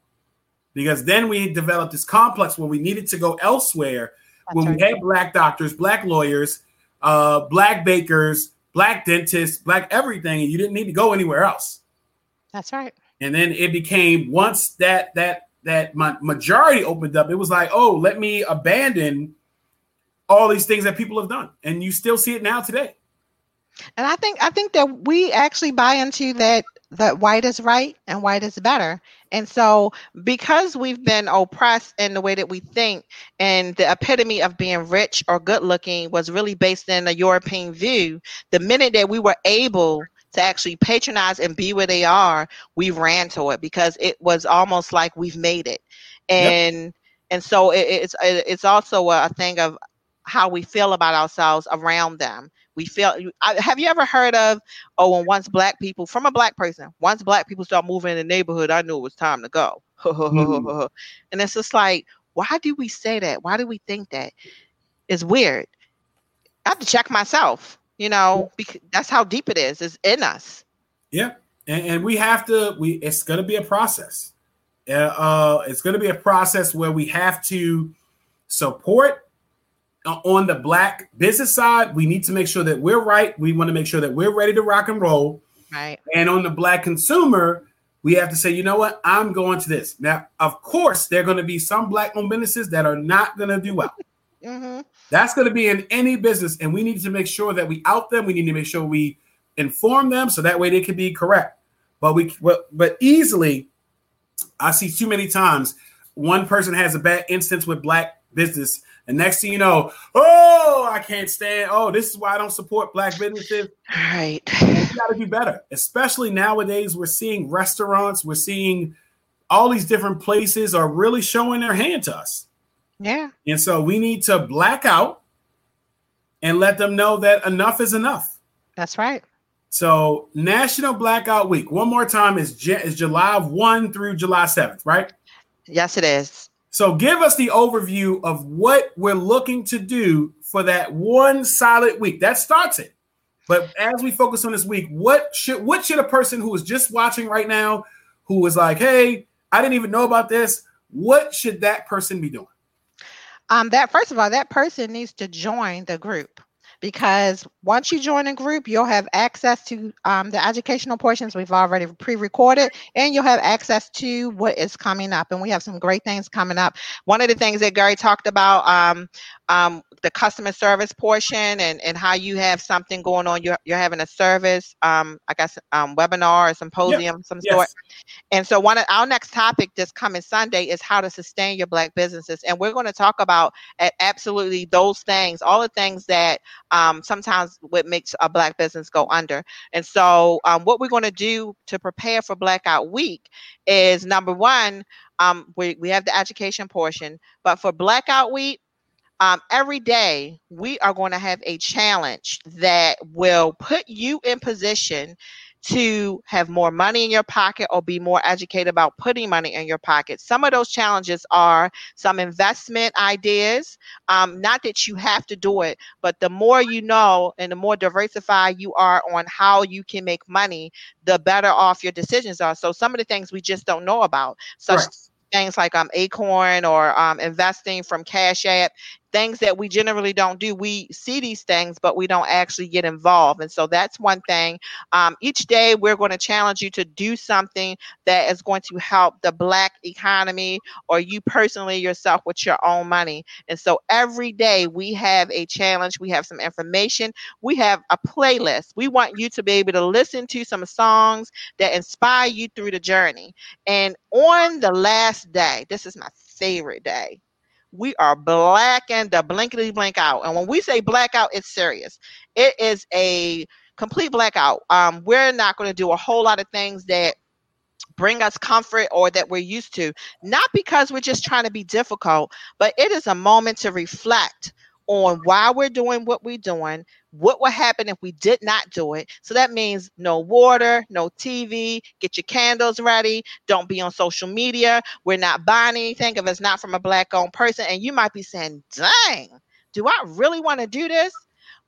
Because then we developed this complex where we needed to go elsewhere when we had black doctors, black lawyers, uh, black bakers, black dentists, black everything, and you didn't need to go anywhere else. that's right. And then it became once that that that ma- majority opened up, it was like, oh, let me abandon all these things that people have done, and you still see it now today. And I think I think that we actually buy into that that white is right and white is better. And so because we've been oppressed in the way that we think and the epitome of being rich or good looking was really based in a European view, the minute that we were able to actually patronize and be where they are, we ran to it because it was almost like we've made it. And and so it, it's it's also a thing of how we feel about ourselves around them. We feel. I- Have you ever heard of? Oh, when once black people, from a black person, once black people start moving in the neighborhood, I knew it was time to go. *laughs* And it's just like, why do we say that? Why do we think that? It's weird. I have to check myself. You know, because that's how deep it is. It's in us. Yeah, and, and we have to. We it's going to be a process. Uh, uh, it's going to be a process where we have to support on the black business side. We need to make sure that we're right. We want to make sure that we're ready to rock and roll. Right. And on the black consumer, we have to say, you know what, I'm going to this. Now, of course, there are going to be some black owned businesses that are not going to do well. *laughs* hmm That's going to be in any business, and we need to make sure that we out them. We need to make sure we inform them so that way they can be correct. But we, but, but easily, I see too many times one person has a bad instance with black business, and next thing you know, oh, I can't stand. Oh, this is why I don't support black businesses. Right. We got to do better, especially nowadays. We're seeing restaurants, we're seeing all these different places are really showing their hand to us. Yeah. And so we need to black out and let them know that enough is enough. That's right. So National Blackout Week, one more time, is, J- is July 1 through July 7th, right? Yes, it is. So give us the overview of what we're looking to do for that one solid week. That starts it. But as we focus on this week, what should what should a person who is just watching right now, who is like, hey, I didn't even know about this, what should that person be doing? Um, that first of all, that person needs to join the group because once you join a group, you'll have access to um, the educational portions we've already pre-recorded, and you'll have access to what is coming up. And we have some great things coming up. One of the things that Garry talked about, um, um, the customer service portion, and and how you have something going on. You're you're having a service, um, I guess, um, webinar or symposium of some sort. And so one of our next topic this coming Sunday is how to sustain your black businesses. And we're going to talk about a- absolutely those things, all the things that um, sometimes what makes a black business go under. And so um, what we're going to do to prepare for Blackout Week is number one, um, we, we have the education portion, but for Blackout Week, um, every day we are going to have a challenge that will put you in position to have more money in your pocket or be more educated about putting money in your pocket. Some of those challenges are some investment ideas. Um, not that you have to do it, but the more you know and the more diversified you are on how you can make money, the better off your decisions are. So some of the things we just don't know about, such Right. things like um Acorn or um investing from Cash App, things that we generally don't do. We see these things, but we don't actually get involved. And so that's one thing. Um, each day, we're going to challenge you to do something that is going to help the Black economy or you personally yourself with your own money. And so every day, we have a challenge. We have some information. We have a playlist. We want you to be able to listen to some songs that inspire you through the journey. And on the last day, this is my favorite day we are blacking the blinkety blink out. And when we say blackout, it's serious. It is a complete blackout. Um, we're not going to do a whole lot of things that bring us comfort or that we're used to, not because we're just trying to be difficult, but it is a moment to reflect on why we're doing what we're doing, what would happen if we did not do it. So that means no water, no TV, get your candles ready, don't be on social media. We're not buying anything if it's not from a black owned person. And you might be saying, dang, do I really want to do this?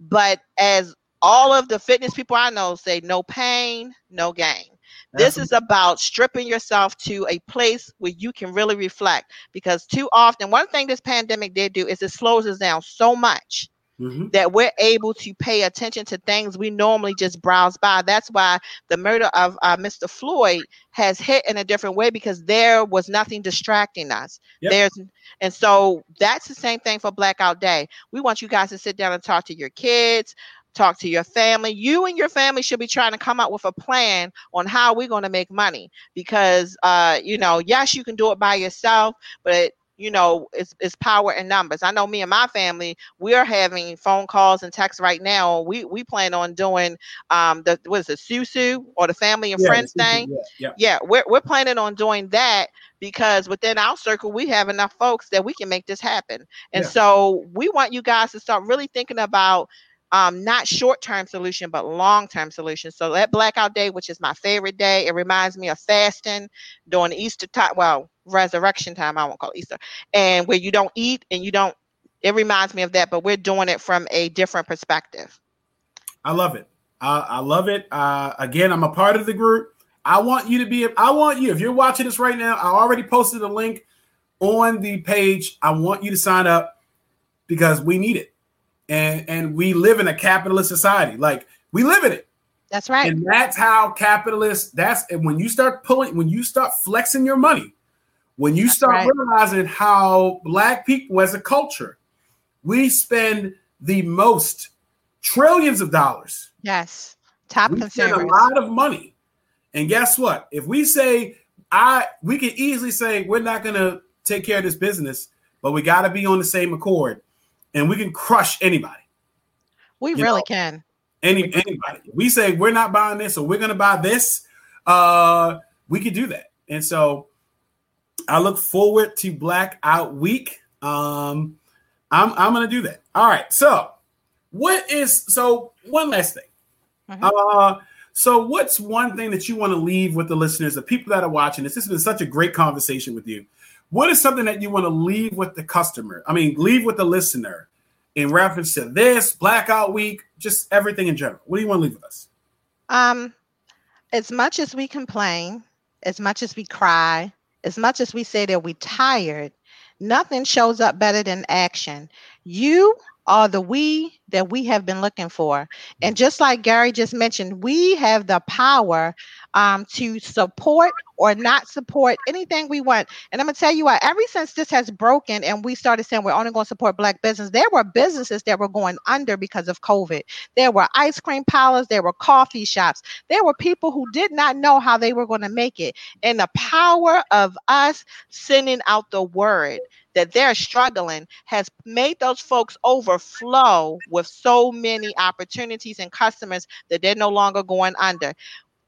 But as all of the fitness people I know say, no pain, no gain. This is about stripping yourself to a place where you can really reflect. Because too often, one thing this pandemic did do is it slows us down so much Mhm. that we're able to pay attention to things we normally just browse by. That's why the murder of uh, Mr. Floyd has hit in a different way because there was nothing distracting us. Yep. There's and so that's the same thing for Blackout Day. We want you guys to sit down and talk to your kids, talk to your family. You and your family should be trying to come up with a plan on how we're going to make money because uh you know, yes, you can do it by yourself, but you know, it's, it's power in numbers. I know me and my family, we are having phone calls and texts right now. We we plan on doing um the what is it, Susu or the family and Yeah, friends thing. Yeah, yeah. Yeah, we're we're planning on doing that because within our circle we have enough folks that we can make this happen. And Yeah. so we want you guys to start really thinking about um, not short-term solution, but long-term solution. So that blackout day, which is my favorite day, it reminds me of fasting during Easter time. Well, resurrection time, I won't call Easter, and where you don't eat and you don't. It reminds me of that, but we're doing it from a different perspective. I love it. I, I love it. Uh, again, I'm a part of the group. I want you to be. I want you. If you're watching this right now, I already posted a link on the page. I want you to sign up because we need it, and and we live in a capitalist society. Like we live in it, That's right. and that's how capitalists. That's and when you start pulling, when you start flexing your money, when you That's start right. realizing how black people as a culture, we spend the most trillions of dollars yes, top we spend a lot of money. And guess what? If we say I we can easily say we're not gonna take care of this business, but we gotta be on the same accord and we can crush anybody. we really know, can. Any anybody. We say we're not buying this or we're gonna buy this, uh, we could do that. And so I look forward to Blackout Week. Um, I'm I'm gonna do that. All right. So what is so one last thing. Mhm. Uh so what's one thing that you want to leave with the listeners, the people that are watching this? This has been such a great conversation with you. What is something that you want to leave with the customer? I mean, leave with the listener in reference to this blackout week, just everything in general. What do you want to leave with us? Um, as much as we complain, as much as we cry, as much as we say that we're tired, nothing shows up better than action. You are the we that we have been looking for. And just like Garry just mentioned, we have the power um, to support or not support anything we want. And I'm gonna tell you what, ever since this has broken and we started saying we're only going to support black business, there were businesses that were going under because of COVID. There were ice cream parlors, there were coffee shops, there were people who did not know how they were going to make it. And the power of us sending out the word that they're struggling has made those folks overflow with so many opportunities and customers that they're no longer going under.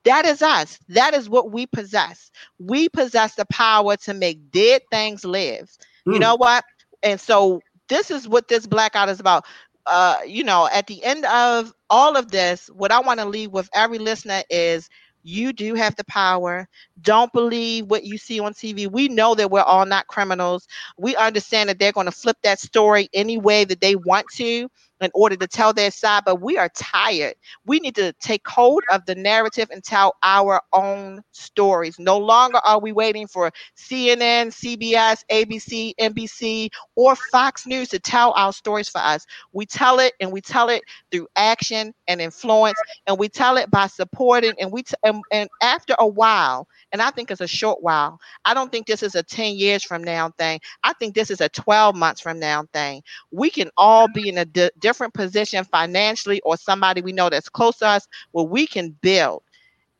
That is us. That is what we possess. We possess the power to make dead things live. You Hmm. know what? And so this is what this blackout is about. Uh, you know, at the end of all of this, what I want to leave with every listener is you do have the power. Don't believe what you see on TV. We know that we're all not criminals. We understand that they're going to flip that story any way that they want to. In order to tell their side, but we are tired. We need to take hold of the narrative and tell our own stories. No longer are we waiting for CNN, CBS, ABC, NBC, or Fox News to tell our stories for us. We tell it and we tell it through action and influence, and we tell it by supporting. And we t- and, and after a while, and I think it's a short while. I don't think this is a 10 years from now thing. I think this is a 12 months from now thing. We can all be in a di- different position financially or somebody we know that's close to us where we can build.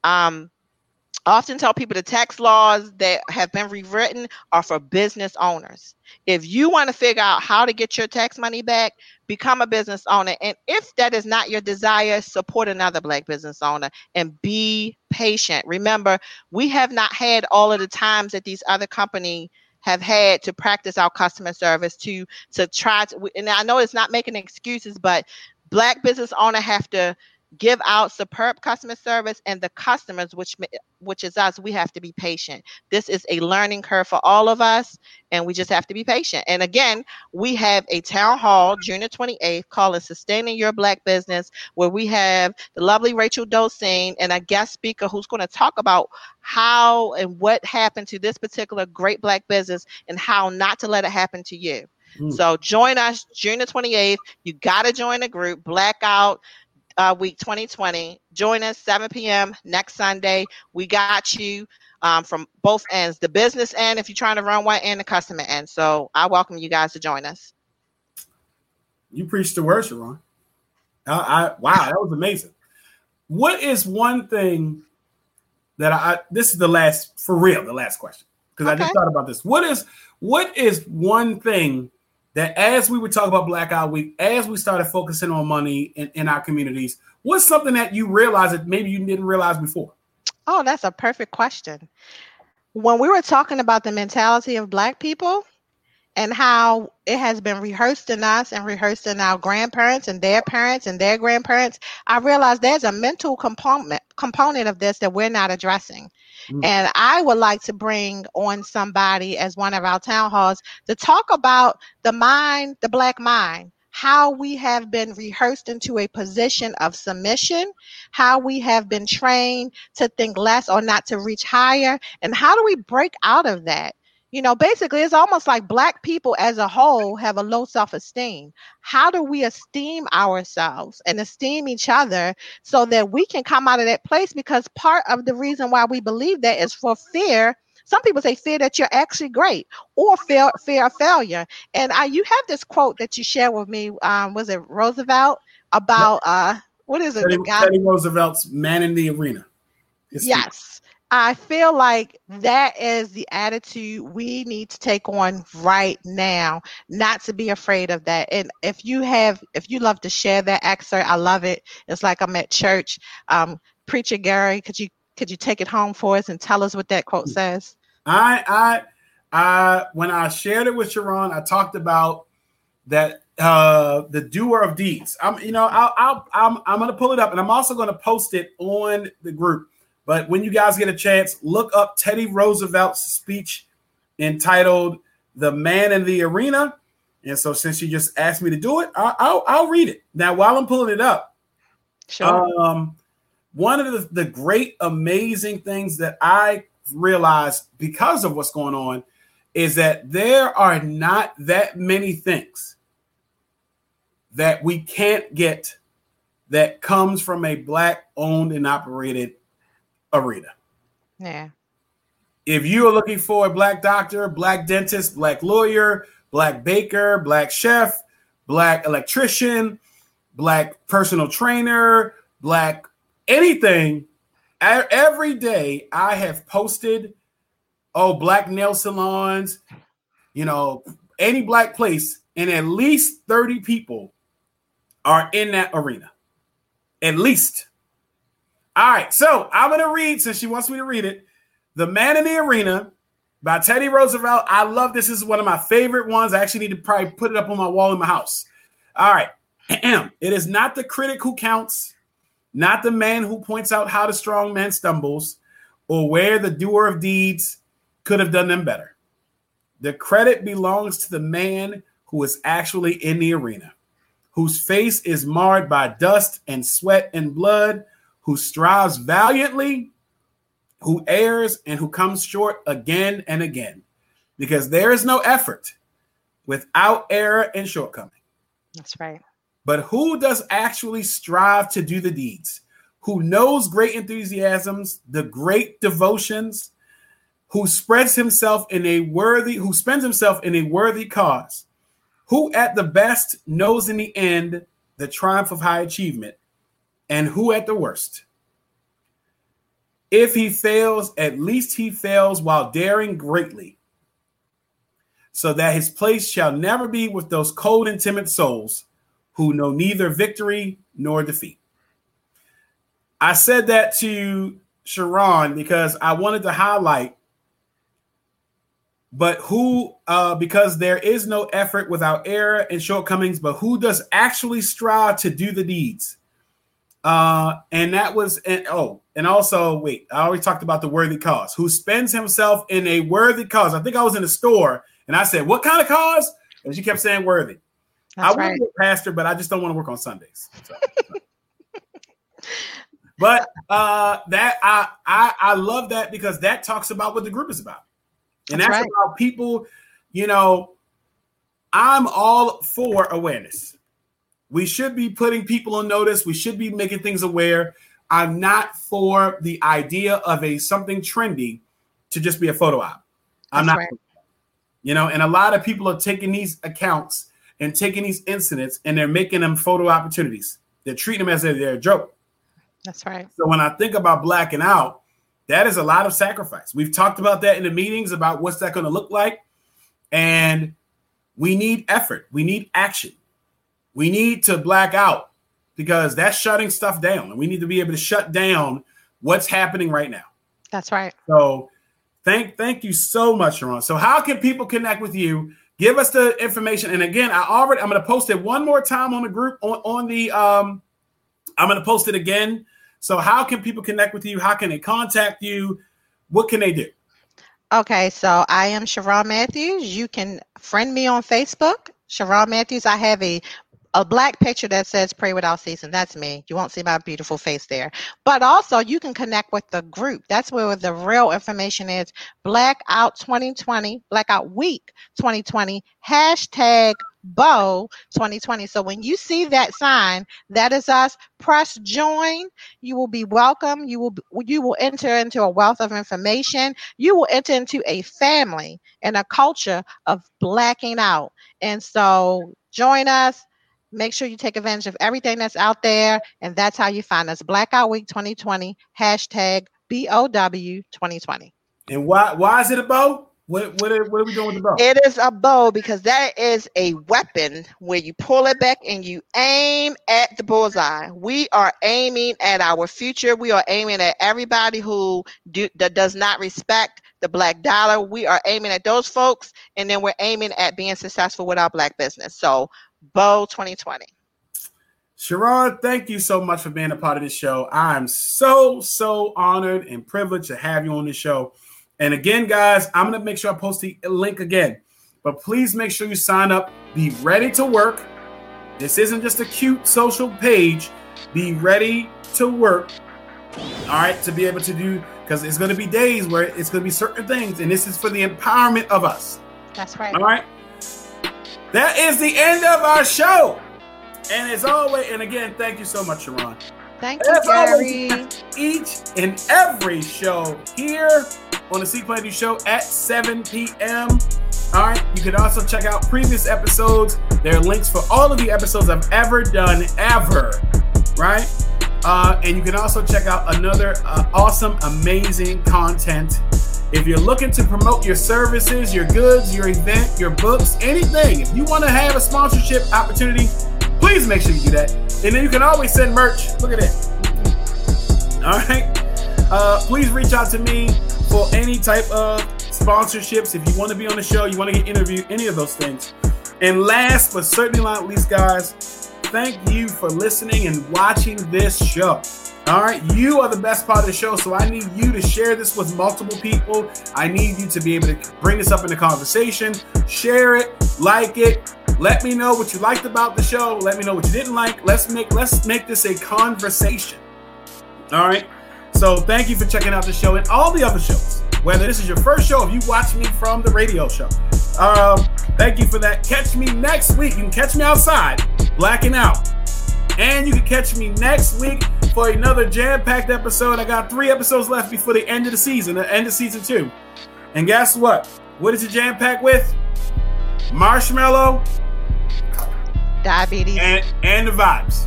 Um, I often tell people the tax laws that have been rewritten are for business owners. If you want to figure out how to get your tax money back, become a business owner. And if that is not your desire, support another Black business owner and be patient. Remember, we have not had all of the times that these other companies have had to practice our customer service to to try to and I know it's not making excuses, but black business owner have to give out superb customer service and the customers which which is us we have to be patient this is a learning curve for all of us and we just have to be patient and again we have a town hall june the 28th called sustaining your black business where we have the lovely rachel dosine and a guest speaker who's going to talk about how and what happened to this particular great black business and how not to let it happen to you Mm. so join us June the 28th. You got to join the group. Blackout uh, Week 2020. Join us 7 p.m. next Sunday. We got you um, from both ends, the business end if you're trying to run one and the customer end. So I welcome you guys to join us. You preached the word, Sheron. I, I wow, that was amazing. What is one thing that I this is the last for real, the last question. Because I just thought about this. What is what is one thing that as we would talk about Blackout Week, as we started focusing on money in, in our communities, what's something that you realized that maybe you didn't realize before? Oh, that's a perfect question. When we were talking about the mentality of Black people and how it has been rehearsed in us and rehearsed in our grandparents and their parents and their grandparents, I realized there's a mental component component of this that we're not addressing. Mm. And I would like to bring on somebody as one of our town halls to talk about the mind, the Black mind, how we have been rehearsed into a position of submission, how we have been trained to think less or not to reach higher, and how do we break out of that? You know, basically, it's almost like Black people as a whole have a low self esteem. How do we esteem ourselves and esteem each other so that we can come out of that place? Because part of the reason why we believe that is for fear. Some people say fear that you're actually great or fear, fear of failure. And I, you have this quote that you shared with me. Um, was it Roosevelt about uh, what is it? Teddy, The guy Teddy Roosevelt's Man in the Arena. Speech. Yes. I feel like that is the attitude we need to take on right now, not to be afraid of that. And if you have, if you love to share that excerpt, I love it. It's like I'm at church. Um, Preacher Garry, could you could you take it home for us and tell us what that quote says? I I I when I shared it with Sheron, I talked about that uh the doer of deeds. I'm you know I'll, I'll I'm I'm gonna pull it up and I'm also gonna post it on the group. But when you guys get a chance, look up Teddy Roosevelt's speech entitled "The Man in the Arena." And so, since you just asked me to do it, I, I'll I'll read it now. While I'm pulling it up, Sure. um, one of the, the great, amazing things that I realized because of what's going on is that there are not that many things that we can't get that comes from a black owned and operated arena. yeah. If you are looking for a black doctor, black dentist, black lawyer, black baker, black chef, black electrician, black personal trainer, black anything, every day I have posted, oh, black nail salons, you know, any black place, and at least 30 people are in that arena. At least. All right, so I'm going to read, since she wants me to read it, The Man in the Arena by Teddy Roosevelt. I love this. This is one of my favorite ones. I actually need to probably put it up on my wall in my house. All right. *clears throat* it is not the critic who counts, not the man who points out how the strong man stumbles or where the doer of deeds could have done them better. The credit belongs to the man who is actually in the arena, whose face is marred by dust and sweat and blood, who strives valiantly, who errs, and who comes short again and again. Because there is no effort without error and shortcoming. That's right. But who does actually strive to do the deeds? Who knows great enthusiasms, the great devotions, who spreads himself in a worthy, who spends himself in a worthy cause, who at the best knows in the end the triumph of high achievement, and who at the worst. If he fails, at least he fails while daring greatly, so that his place shall never be with those cold and timid souls who know neither victory nor defeat. I said that to Sheron because I wanted to highlight, but who, uh, because there is no effort without error and shortcomings, but who does actually strive to do the deeds? Uh, and that was, and oh, and also, wait, I already talked about the worthy cause, who spends himself in a worthy cause. I think I was in the store and I said, What kind of cause? And she kept saying worthy. I That's want to be a pastor, but I just don't want to work on Sundays. So- *laughs* but uh that I, I I love that because that talks about what the group is about. And That's that's, right. about people, you know, I'm all for awareness. We should be putting people on notice. We should be making things aware. I'm not for the idea of a something trendy to just be a photo op. I'm That's not right. you know, and a lot of people are taking these accounts and taking these incidents and they're making them photo opportunities. They're treating them as if they're a joke. That's right. So when I think about blacking out, that is a lot of sacrifice. We've talked about that in the meetings about what's that going to look like. And we need effort. We need action. We need to black out because that's shutting stuff down. And we need to be able to shut down what's happening right now. That's right. So thank thank you so much, Sheron. So how can people connect with you? Give us the information. And again, I already I'm gonna post it one more time on the group on, on the um I'm gonna post it again. So how can people connect with you? How can they contact you? What can they do? Okay, so I am Sheron Matthews. You can friend me on Facebook, Sheron Matthews. I have a a black picture that says pray without ceasing. That's me. You won't see my beautiful face there. But also you can connect with the group. That's where the real information is. Blackout 2020, Blackout Week 2020, hashtag BOW 2020. So when you see that sign, that is us. Press join. You will be welcome. You will you will enter into a wealth of information. You will enter into a family and a culture of blacking out. And so join us. Make sure you take advantage of everything that's out there. And that's how you find us. Blackout Week 2020, hashtag BOW 2020. And why why is it a bow? What what are, what are we doing with the bow? It is a bow because that is a weapon where you pull it back and you aim at the bullseye. We are aiming at our future. We are aiming at everybody who do, that does not respect the black dollar. We are aiming at those folks, and then we're aiming at being successful with our black business. So, BOW 2020. Sheron, thank you so much for being a part of this show. I'm so, so honored and privileged to have you on the show. And again, guys, I'm going to make sure I post the link again. But please make sure you sign up. Be ready to work. This isn't just a cute social page. Be ready to work. All right, to be able to do, because it's going to be days where it's going to be certain things. And this is for the empowerment of us. That's right. All right. That is the end of our show. And as always, and again, thank you so much, Sheron. Thank you, As always, *laughs* Each and every show here on the C Play Show at 7 p.m. All right. You can also check out previous episodes. There are links for all of the episodes I've ever done, ever. Right. Uh, and you can also check out another uh, awesome, amazing content. If you're looking to promote your services, your goods, your event, your books, anything, if you want to have a sponsorship opportunity, please make sure you do that. And then you can always send merch. Look at that. *laughs* All right. Uh, please reach out to me for any type of sponsorships. If you want to be on the show, you want to get interviewed, any of those things. And last but certainly not least, guys, thank you for listening and watching this show. All right, you are the best part of the show, so I need you to share this with multiple people. I need you to be able to bring this up in the conversation, share it, like it, Let me know what you liked about the show. Let me know what you didn't like. Let's make let's make this a conversation. All right. So thank you for checking out the show and all the other shows. Whether this is your first show, if you watch me from the radio show, um, thank you for that. Catch me next week. You can catch me outside, blacking out, and you can catch me next week for another jam-packed episode. I got three episodes left before the end of the season, the end of season two. And guess what? What is it jam-packed with? Marshmallow Diabetes. and and the vibes.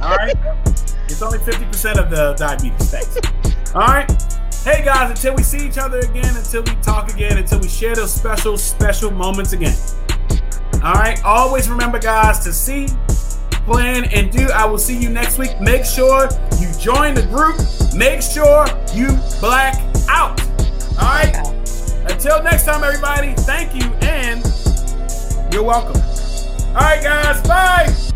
All right, *laughs* it's only fifty percent of the diabetes. Thanks. All right. Hey guys, until we see each other again, until we talk again, until we share those special, special moments again. All right. Always remember, guys, to see, plan, and do. I will see you next week. Make sure you join the group. Make sure you black out. All right. Until next time, everybody. Thank you, and you're welcome. All right, guys. Bye.